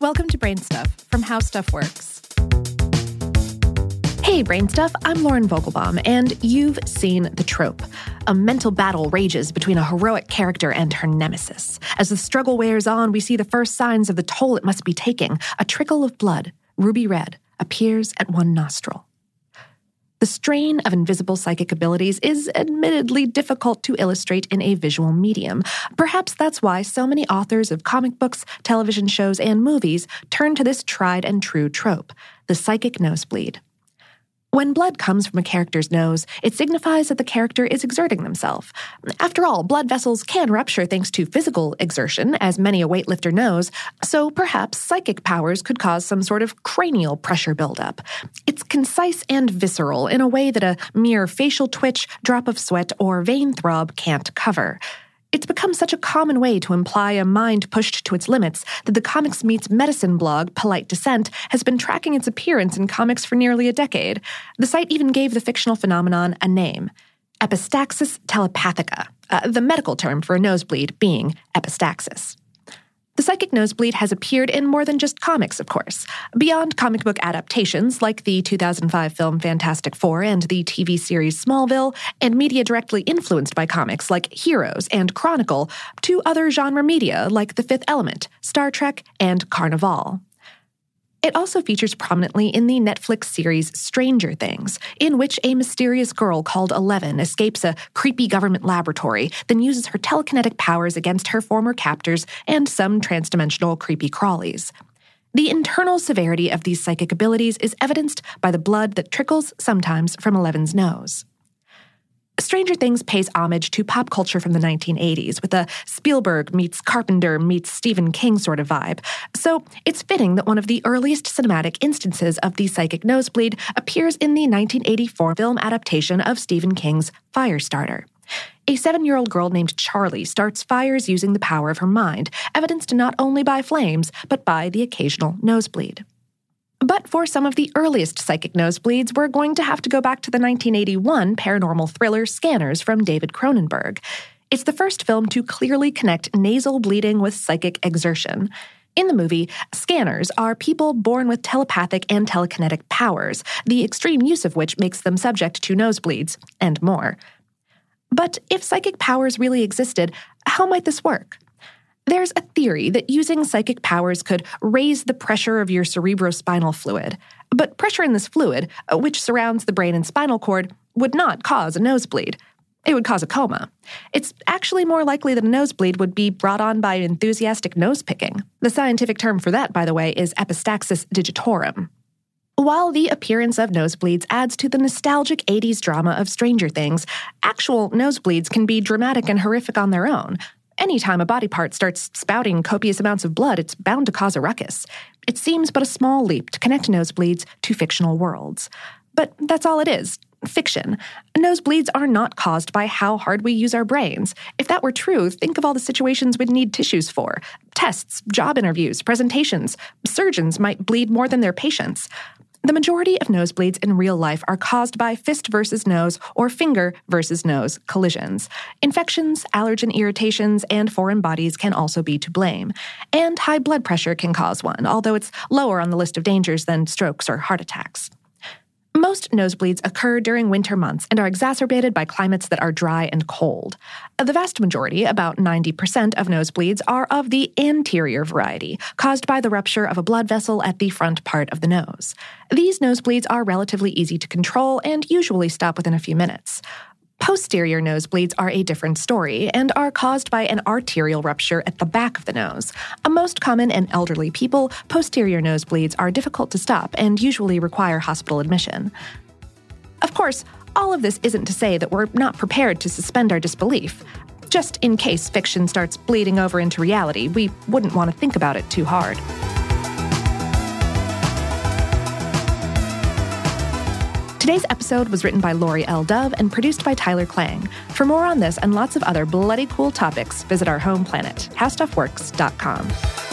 Welcome to Brain Stuff from How Stuff Works. Hey, Brain Stuff, I'm Lauren Vogelbaum, and you've seen the trope. A mental battle rages between a heroic character and her nemesis. As the struggle wears on, we see the first signs of the toll it must be taking. A trickle of blood, ruby red, appears at one nostril. The strain of invisible psychic abilities is admittedly difficult to illustrate in a visual medium. Perhaps that's why so many authors of comic books, television shows, and movies turn to this tried and true trope the psychic nosebleed. When blood comes from a character's nose, it signifies that the character is exerting themselves. After all, blood vessels can rupture thanks to physical exertion, as many a weightlifter knows, so perhaps psychic powers could cause some sort of cranial pressure buildup. It's concise and visceral in a way that a mere facial twitch, drop of sweat, or vein throb can't cover. It's become such a common way to imply a mind pushed to its limits that the Comics Meets Medicine blog, Polite Dissent, has been tracking its appearance in comics for nearly a decade. The site even gave the fictional phenomenon a name epistaxis telepathica, uh, the medical term for a nosebleed being epistaxis. The psychic nosebleed has appeared in more than just comics, of course. Beyond comic book adaptations like the 2005 film Fantastic Four and the TV series Smallville, and media directly influenced by comics like Heroes and Chronicle, to other genre media like The Fifth Element, Star Trek, and Carnivàle. It also features prominently in the Netflix series Stranger Things, in which a mysterious girl called Eleven escapes a creepy government laboratory, then uses her telekinetic powers against her former captors and some transdimensional creepy crawlies. The internal severity of these psychic abilities is evidenced by the blood that trickles sometimes from Eleven's nose. Stranger Things pays homage to pop culture from the 1980s with a Spielberg meets Carpenter meets Stephen King sort of vibe. So it's fitting that one of the earliest cinematic instances of the psychic nosebleed appears in the 1984 film adaptation of Stephen King's Firestarter. A seven year old girl named Charlie starts fires using the power of her mind, evidenced not only by flames, but by the occasional nosebleed. But for some of the earliest psychic nosebleeds, we're going to have to go back to the 1981 paranormal thriller Scanners from David Cronenberg. It's the first film to clearly connect nasal bleeding with psychic exertion. In the movie, scanners are people born with telepathic and telekinetic powers, the extreme use of which makes them subject to nosebleeds, and more. But if psychic powers really existed, how might this work? There's a theory that using psychic powers could raise the pressure of your cerebrospinal fluid. But pressure in this fluid, uh, which surrounds the brain and spinal cord, would not cause a nosebleed. It would cause a coma. It's actually more likely that a nosebleed would be brought on by enthusiastic nose picking. The scientific term for that, by the way, is epistaxis digitorum. While the appearance of nosebleeds adds to the nostalgic 80s drama of Stranger Things, actual nosebleeds can be dramatic and horrific on their own. Anytime a body part starts spouting copious amounts of blood, it's bound to cause a ruckus. It seems but a small leap to connect nosebleeds to fictional worlds. But that's all it is fiction. Nosebleeds are not caused by how hard we use our brains. If that were true, think of all the situations we'd need tissues for tests, job interviews, presentations. Surgeons might bleed more than their patients. The majority of nosebleeds in real life are caused by fist versus nose or finger versus nose collisions. Infections, allergen irritations, and foreign bodies can also be to blame. And high blood pressure can cause one, although it's lower on the list of dangers than strokes or heart attacks. Most nosebleeds occur during winter months and are exacerbated by climates that are dry and cold. The vast majority, about 90% of nosebleeds, are of the anterior variety, caused by the rupture of a blood vessel at the front part of the nose. These nosebleeds are relatively easy to control and usually stop within a few minutes. Posterior nosebleeds are a different story and are caused by an arterial rupture at the back of the nose. A most common in elderly people, posterior nosebleeds are difficult to stop and usually require hospital admission. Of course, all of this isn't to say that we're not prepared to suspend our disbelief. Just in case fiction starts bleeding over into reality, we wouldn't want to think about it too hard. Today's episode was written by Laurie L. Dove and produced by Tyler Klang. For more on this and lots of other bloody cool topics, visit our home planet, howstuffworks.com.